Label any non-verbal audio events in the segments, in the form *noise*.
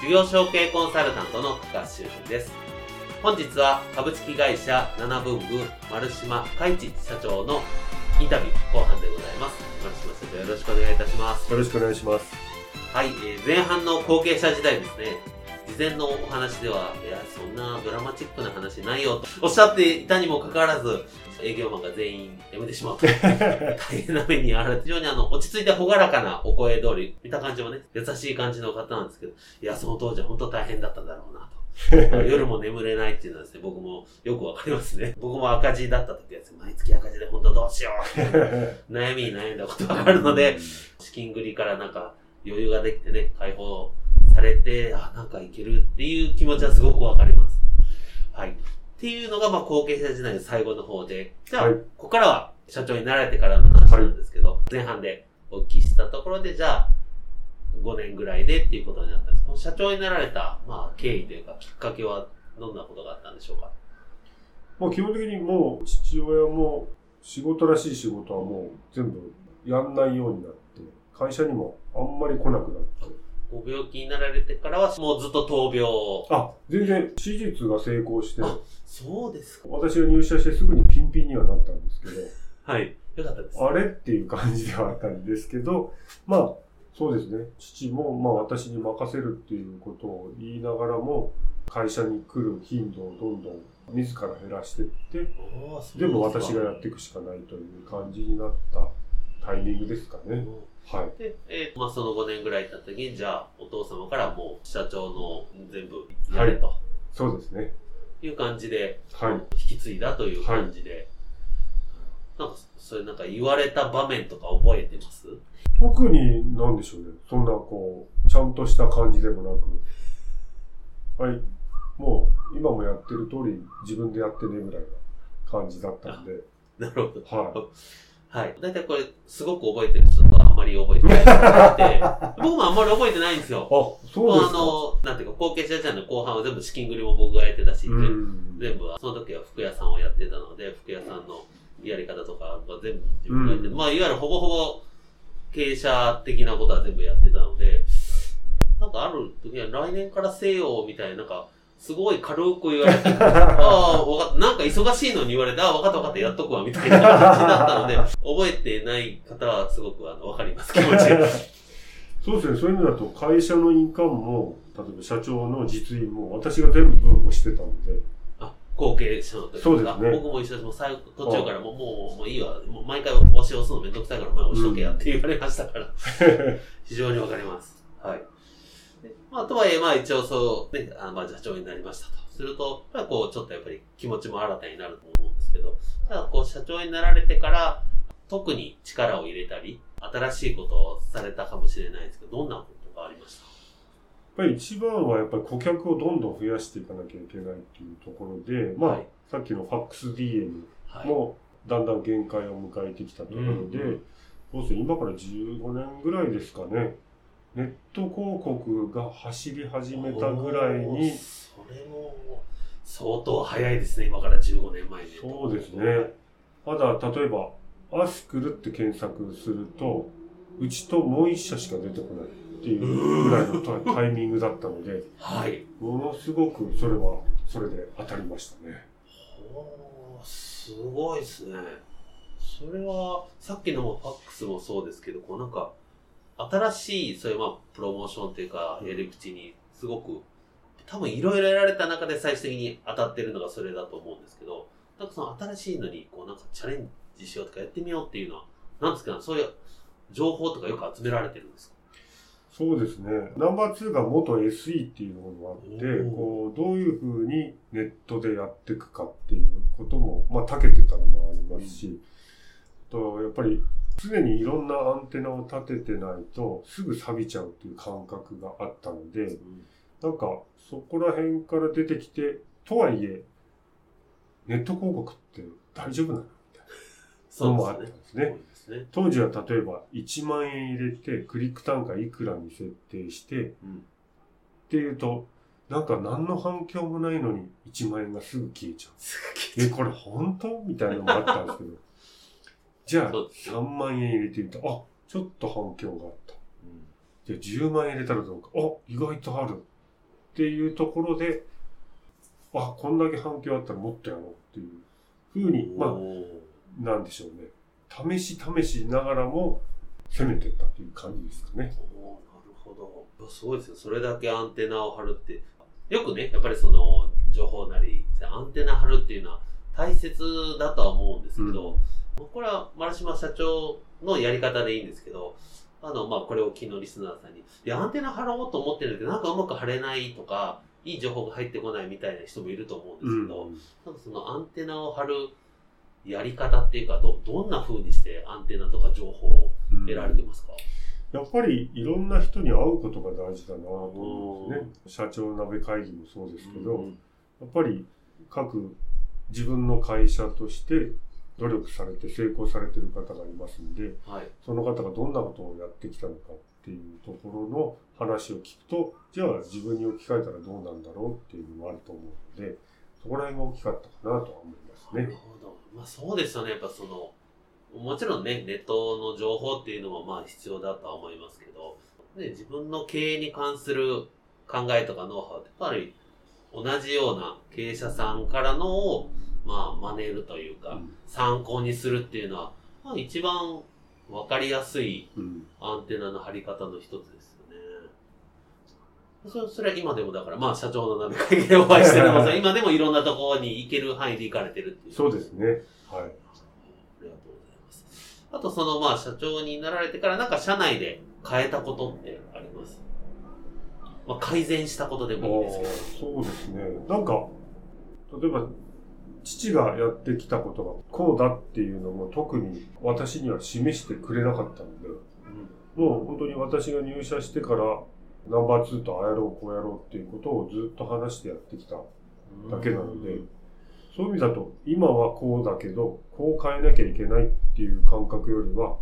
事業承継コンサルタントの高橋修人です。本日は株式会社七分部丸島海一社長のインタビュー後半でございます。丸島社長よろしくお願いいたします。よろしくお願いします。はい、えー前半の後継者時代ですね事前のお話ではいやそんなドラマチックな話ないよとおっしゃっていたにもかかわらず営業マンが全員辞めてしまうと。*laughs* 大変な目にあて非常にあの落ち着いて朗らかなお声通り見た感じもね優しい感じの方なんですけどいやその当時は本当大変だったんだろうなと。*laughs* 夜も眠れないっていうのはですね僕もよくわかりますね。僕も赤字だった時はですね毎月赤字で本当どうしよう *laughs* 悩みに悩んだことがあるので資金繰りからなんか余裕ができてね、解放されて、あ、なんかいけるっていう気持ちはすごくわかります。はい。っていうのが、まあ、後継者時代の最後の方で、じゃあ、はいここからは社長になられてからの話なんですけど、前半でお聞きしたところで、じゃあ、5年ぐらいでっていうことになったんです。この社長になられた、まあ、経緯というか、きっかけはどんなことがあったんでしょうか？もう基本的にもう父親も仕事らしい仕事はもう全部やんないようになって、会社にもあんまり来なくなって。ご病気になられてからは、もうずっと闘病。あ、全然手術が成功して、あそうですか。私が入社してすぐにピンピンにはなったんですけど、はい。よかったです。あれ？っていう感じではあったんですけど、まあ、そうですね。父も、まあ私に任せるっていうことを言いながらも、会社に来る頻度をどんどん自ら減らしていって、おーそう全部ですか私がやっていくしかないという感じになったタイミングですかね。はい。で、えーまあ、その5年ぐらい経った時に、じゃあ、お父様からもう社長の全部やれとそうですね。いう感じで、はい。引き継いだという感じで、なんか、それなんか言われた場面とか覚えてます？特に、なんでしょうね。そんな、こう、ちゃんとした感じでもなく、はい。もう、今もやってる通り、自分でやってね、ぐらいな感じだったんで、なるほど。ははい。だいたいこれ、すごく覚えてる人まり覚えてない人がいて、*laughs* 僕もあんまり覚えてないんですよ。い。あ、そうですか。あの、なんていうか、後継者時代の後半は全部資金繰りも僕がやってたし、うん。全部は、その時は服屋さんをやってたので、服屋さんのやり方とかは全部自分がやってて、うんまあ、いわゆるほぼほぼ経営者的なことは全部やってたので、なんかある時は来年からせよみたいな、なんか、すごい軽く言われて、*laughs* ああ、わかった。なんか忙しいのに言われて、ああ、わかったわかった、やっとくわ、みたいな感じだったので、*laughs* 覚えてない方はすごくあのわかります、気持ち。*laughs* そうですね。そういうのだと、会社の印鑑も、例えば社長の実印も、私が全部押してたので、あ、後継者の時そうですね僕も一緒です。もう最後、途中からもう、もう、もういいわ。もう毎回押し押すのめんどくさいから、まあ押しとけやって言われましたから、非常にわかります。はい。でまあ、とはいえ、まあ一応そう、ね、あまあ社長になりましたと。すると、まあこう、ちょっとやっぱり気持ちも新たになると思うんですけど、ただこう、社長になられてから、特に力を入れたり、新しいことをされたかもしれないですけど、どんなことがありました？やっぱり一番はやっぱり顧客をどんどん増やしていかなきゃいけないっていうところで、まあ、はいさっきのファックス DM はい。もだんだん限界を迎えてきたところで、うんどうせ今から15年ぐらいですかね、ネット広告が走り始めたぐらいに、それも相当早いですね、今から15年前に。そうですね。まだ例えば、アスクルって検索すると、うちともう一社しか出てこないっていうぐらいのタタイミングだったので、はい。ものすごくそれは、それで当たりましたね。ほーすごいですね。それは、さっきのもファックスもそうですけど、こうなんか、新しい、そういうまあ、プロモーションというか、やり口に、すごく、多分いろいろやられた中で最終的に当たってるのがそれだと思うんですけど、なんかその新しいのに、こうなんかチャレンジしようとかやってみようっていうのは、なんですかね、そういう情報とかよく集められてるんですか？そうですね。ナンバー2が元 SE っていうのがあって、こう、どういうふうにネットでやっていくかっていうことも、まあ、長けてたのもありますし、と、やっぱり、常にいろんなアンテナを立ててないと、すぐ錆びちゃうっていう感覚があったので、なんか、そこら辺から出てきて、とはいえ、ネット広告って大丈夫なのみたいなのもあったんですね。そうですね。当時は例えば1万円入れてクリック単価いくらに設定してうん。っていうとなんか何の反響もないのに1万円がすぐ消えちゃう。え、これ本当？みたいなのもあったんですけど。じゃあそうです3万円入れてみた。あ、ちょっと反響があった。うんじゃあ10万円入れたらどうか。あ、意外とある。っていうところで、あ、こんだけ反響あったらもっとやろうっていうふうに、まあ、なんでしょうね。試し試しながらも攻めてったっていう感じですかね。おーなるほど。すごいですよ。それだけアンテナを張るって。よくね、やっぱりその、情報なり、アンテナ張るっていうのは大切だとは思うんですけど、これは丸島社長のやり方でいいんですけど、あの、まあ、これを昨日リスナーさんに、アンテナ張ろうと思ってるけど、なんかうまく張れないとか、いい情報が入ってこないみたいな人もいると思うんですけど、なんかそのアンテナを張るやり方っていうか、ど、どんな風にしてアンテナとか情報をうん得られてますか、やっぱりいろんな人に会うことが大事だなと思うんですね。社長鍋会議もそうですけど、うん。やっぱり各自分の会社として努力されて成功されてる方がいますんで、はい。その方がどんなことをやってきたのかっていうところの話を聞くと、じゃあ自分に置き換えたらどうなんだろうっていうのもあると思うので、そこら辺が大きかったかなとは思いますねなる。ほど。まあそうですよね。やっぱその、もちろんね、ネットの情報っていうのもまあ必要だとは思いますけど、ね、自分の経営に関する考えとかノウハウってやっぱり同じような経営者さんからのをまあ真似るというか、うん参考にするっていうのは、まあ一番わかりやすいうんアンテナの張り方の一つですよね。そそれは今でもだから、まあ社長の鍋会議でお会いしてるのも *laughs* 今でもいろんなところに行ける範囲で行かれてるっていう。そうですね。はい。ありがとうございます。あとそのまあ社長になられてからなんか社内で変えたことってあります？まあ改善したことでもいいですけど。そうですね。なんか、例えば、父がやってきたことがこうだっていうのも特に私には示してくれなかったので、もう本当に私が入社してからナンバー2とああやろうこうやろうっていうことをずっと話してやってきたうんだけなので、そういう意味だと今はこうだけど、こう変えなきゃいけないっていう感覚よりは、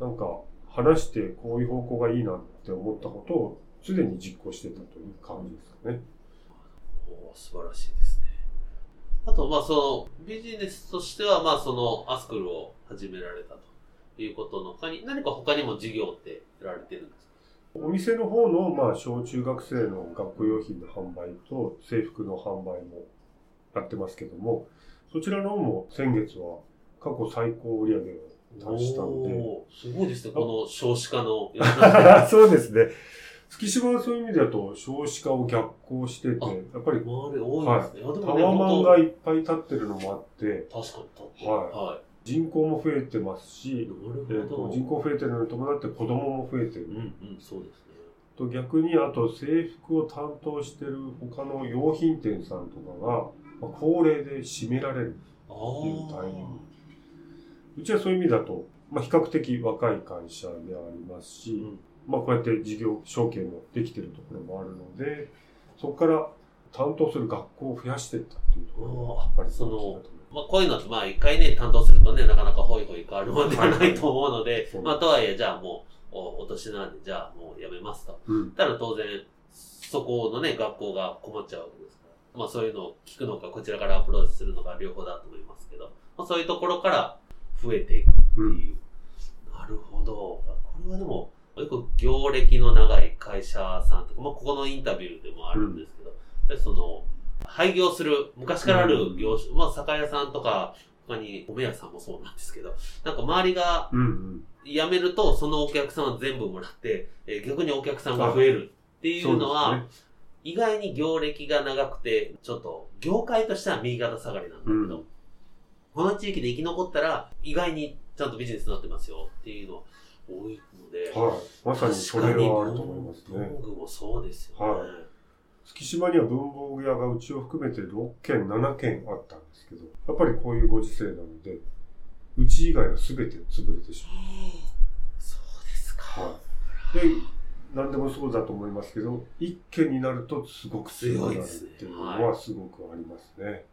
なんか話してこういう方向がいいなって思ったことを常に実行してたという感じですかね。素晴らしいですね。あと、まあ、その、ビジネスとしては、まあ、その、アスクルを始められたということの他に、何か他にも事業ってやられてるんですか？お店の方の、まあ、小中学生の学校用品の販売と制服の販売もやってますけども、そちらの方も先月は過去最高売上を達したので、すごいですね、この少子化の *laughs* そうですね。月島はそういう意味だと少子化を逆行してて、あやっぱり周り多いですね。タワマン本がいっぱい立ってるのもあって、当確かに立ってる。はいは人口も増えてますい。し、えー。と人口増えてるのに伴って子供も増えてるうん。うん、そうですね。と逆にあと制服を担当してる他の用品店さんとかが、まあ、高齢で閉められるあっていうタイミンあ。グうちはそういう意味だと、まあ、比較的若い会社でありますし、うんまあ、こうやって事業承継もできてるところもあるのでそこから担当する学校を増やしていったっていうところがやっぱりそのまあ、こういうのって、まあ、一回ね、担当するとね、なかなかホイホイ変わるものではないと思うので *laughs* まあ、とはいえ、じゃあもう、おお年なんで、じゃあもうやめますと。うんたら当然、そこのね、学校が困っちゃうわけですから。まあ、そういうのを聞くのか、こちらからアプローチするのか、両方だと思いますけど、まあ、そういうところから増えていくっていう。なるほど。これはでも、よく業歴の長い会社さんとか、まあ、ここのインタビューでもあるんですけど、やっぱりその、廃業する、昔からある業種、まあ、酒屋さんとか、他に、米屋さんもそうなんですけど、なんか周りがうんうん。辞めると、そのお客さんは全部もらって、えー逆にお客さんが増えるっていうのは、ね。意外に業歴が長くて、ちょっと、業界としては右肩下がりなんだけど、うん。この地域で生き残ったら、意外にちゃんとビジネスになってますよっていうの多いので、はい。まさにそれはあると思いますね。文具もそうですよね。はい月島には文房具屋がうちを含めて6軒、7軒あったんですけど、やっぱりこういうご時世なので、うち以外は全て潰れてしそうですか。まう。はい。で、何でもそうだと思いますけど、一軒になるとすごく強くなるっていうのはすごくありますね。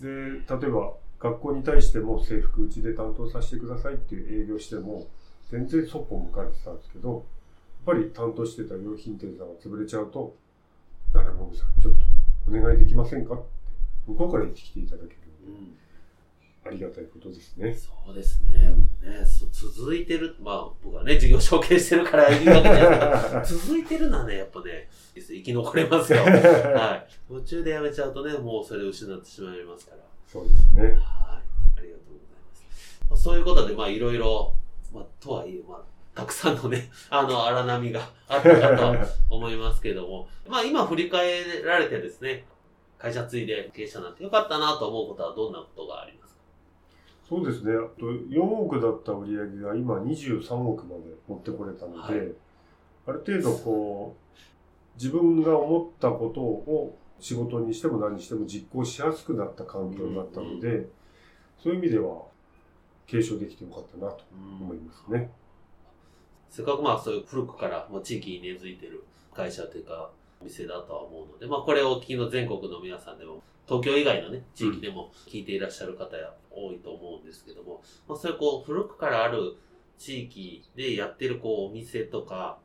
で、例えば学校に対しても制服うちで担当させてくださいっていう営業しても、全然そっぽ向かれてたんですけど、やっぱり担当してた用品店さんが潰れちゃうと、誰もさん、ちょっとお願いできませんかって、向こうから言ってきていただける。うんありがたいことですね。そうですね。ねそ続いてる、まあ僕はね、事業承継してるから言うわけじゃない *laughs* 続いてるのはね、やっぱね、生き残れますよ。*laughs* はい。途中でやめちゃうとね、もうそれを失ってしまいますから。そうですね。はい。ありがとうございます。まあ、そういうことで、まあいろいろ、まあとはいえ、まあ、たくさんのね、*laughs* あの、荒波があったかと思いますけども、まあ今振り返られてですね、会社継いで経営者になってよかったなと思うことはどんなことがありますか？そうですね。あと4億だった売り上げが今23億まで持ってこれたので、はいある程度こう、自分が思ったことを仕事にしても何にしても実行しやすくなった環境になったので、そういう意味では継承できてよかったなと思いますね。せっかくまあそういう古くからもう地域に根付いてる会社というかお店だとは思うので、まあこれをお聞きの全国の皆さんでも、東京以外のね、地域でも聞いていらっしゃる方や多いと思うんですけども、まあそういうこう古くからある地域でやってるこうお店とか、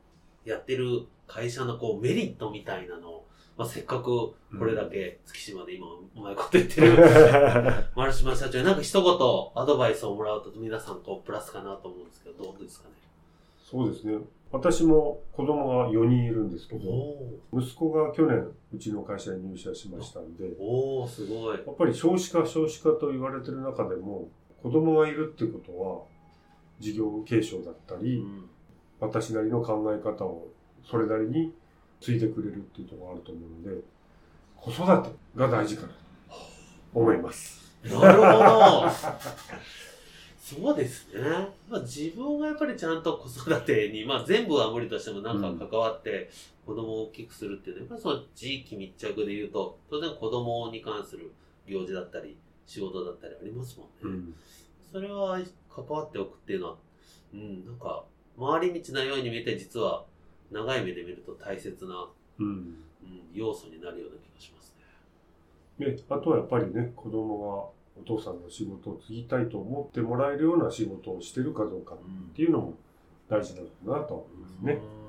やってる会社のこうメリットみたいなのを、まあせっかくこれだけ月島で今うまいこと言ってる。*laughs* 丸島社長になんか一言アドバイスをもらうと皆さんこうプラスかなと思うんですけど、どうですかね？そうですね。私も子供が4人いるんですけど、お息子が去年うちの会社に入社しましたんで、ーおーすごい。やっぱり少子化少子化と言われてる中でも子供がいるってことは事業継承だったり、うん。私なりの考え方をそれなりについてくれるっていうところがあると思うので子育てが大事かなと思います。なるほど。そうですね。まあ自分がやっぱりちゃんと子育てに、まあ全部は無理としてもなんか関わって子供を大きくするっていうのは、やっぱりその地域密着で言うと、当然子供に関する行事だったり、仕事だったりありますもんね。それは関わっておくっていうのは、うん、なんか、回り道なように見えて、実は長い目で見ると大切な、うんうん、要素になるような気がしますね。であとはやっぱりね子供がお父さんの仕事を継ぎたいと思ってもらえるような仕事をしてるかどうかっていうのも大事なのかなと思いますね。うん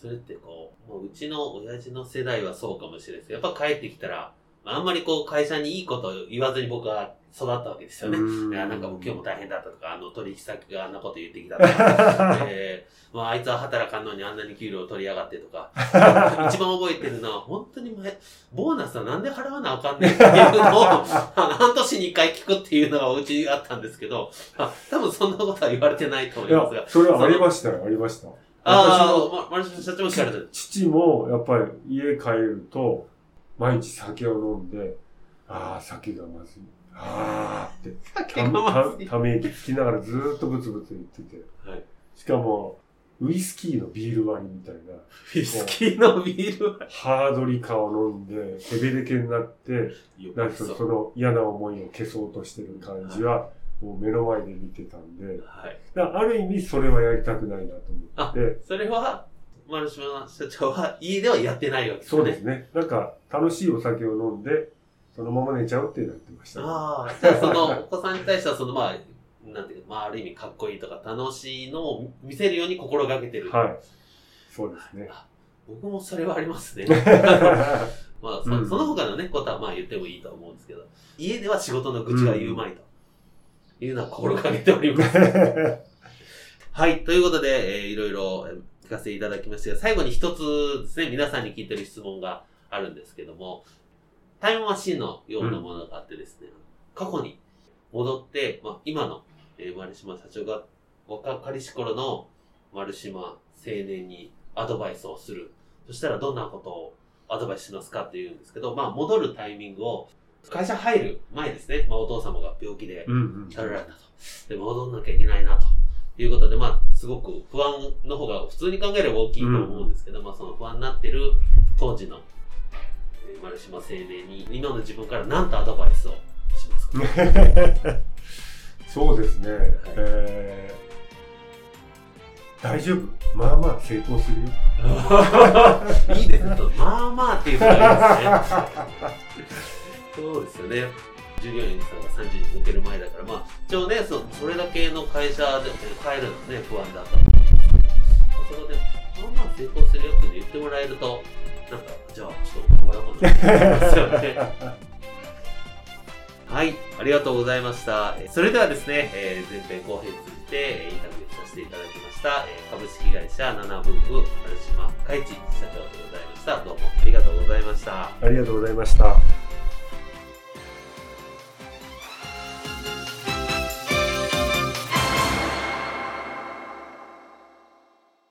それってこう、もううちの親父の世代はそうかもしれないです。やっぱ帰ってきたら、まああんまりこう会社にいいこと言わずに僕は育ったわけですよね。うんいや、なんかもう今日も大変だったとか、あの取引先があんなこと言ってきたとか、*laughs* えーまああいつは働かんのにあんなに給料取りやがってとか、*laughs* 一番覚えてるのは、本当に前、ボーナスはなんで払わなあかんねんっていうのを、*laughs* 半年に一回聞くっていうのがうちあったんですけど、あ多分そんなことは言われてないと思いいますがや、、それはありましたよ、ありました。ああ、ま、マルシ社長も聞かれてる。父もやっぱり家帰ると毎日酒を飲んで、ああ、酒がまずい。ああって、酒がまずいたため息つきながらずーっとブツブツ言ってて。はいしかも、ウイスキーのビール割りみたいな、ウイスキーのビールは。ハードリカを飲んで、ヘベレケになって、よなんかそその嫌な思いを消そうとしてる感じは、もう目の前で見てたんで、はい。ある意味それはやりたくないなと思って、それは、丸島社長は家ではやってないわけですね。そうですね。なんか、楽しいお酒を飲んで、そのまま寝ちゃうってなってました、ああ、じゃあその、お子さんに対しては、その、まあ、なんていうか、まあ、ある意味かっこいいとか楽しいのを見せるように心がけてる。はい。そうですね。僕もそれはありますね。*laughs* まあそ、うんその他のね、ことはまあ言ってもいいと思うんですけど、家では仕事の愚痴が言うまいと。いうのは心がけております。*laughs* はい。ということで、えーいろいろえー聞かせていただきましたが、最後に一つですね、皆さんに聞いてる質問があるんですけども、タイムマシンのようなものがあってですね、過去に戻って、まあ、今の、えー丸島社長が若かりし頃の丸島青年にアドバイスをする。そしたらどんなことをアドバイスしますかっていうんですけど、まあ、戻るタイミングを会社入る前ですね、まあ、お父様が病気でうんうん。倒れられたと。で、戻んなきゃいけないなと。いうことで、まあ、すごく不安の方が普通に考えれば大きいと思うんですけど、まあ、その不安になってる当時の、えー、丸島青年に、今の自分から何とアドバイスをしますか？*laughs* そうですね。えー、大丈夫？まあまあ成功するよ。*laughs* いいですね。まあまあっていうのがいいですね。*laughs* そうですよね。従業員さんが30人抜ける前だから、まあ、一応ね、そそれだけの会社で帰るのね、不安だったと思うんですけど、そこで、まあまあ成功するよって言ってもらえると、なんか、じゃあ、ちょっと頑張ろうかなと思いますよね。*laughs* はい、ありがとうございました。それではですね、えー前編後編通じてインタビューさせていただきました、えー株式会社七分部丸島海地社長でございました。どうもありがとうございました。ありがとうございました。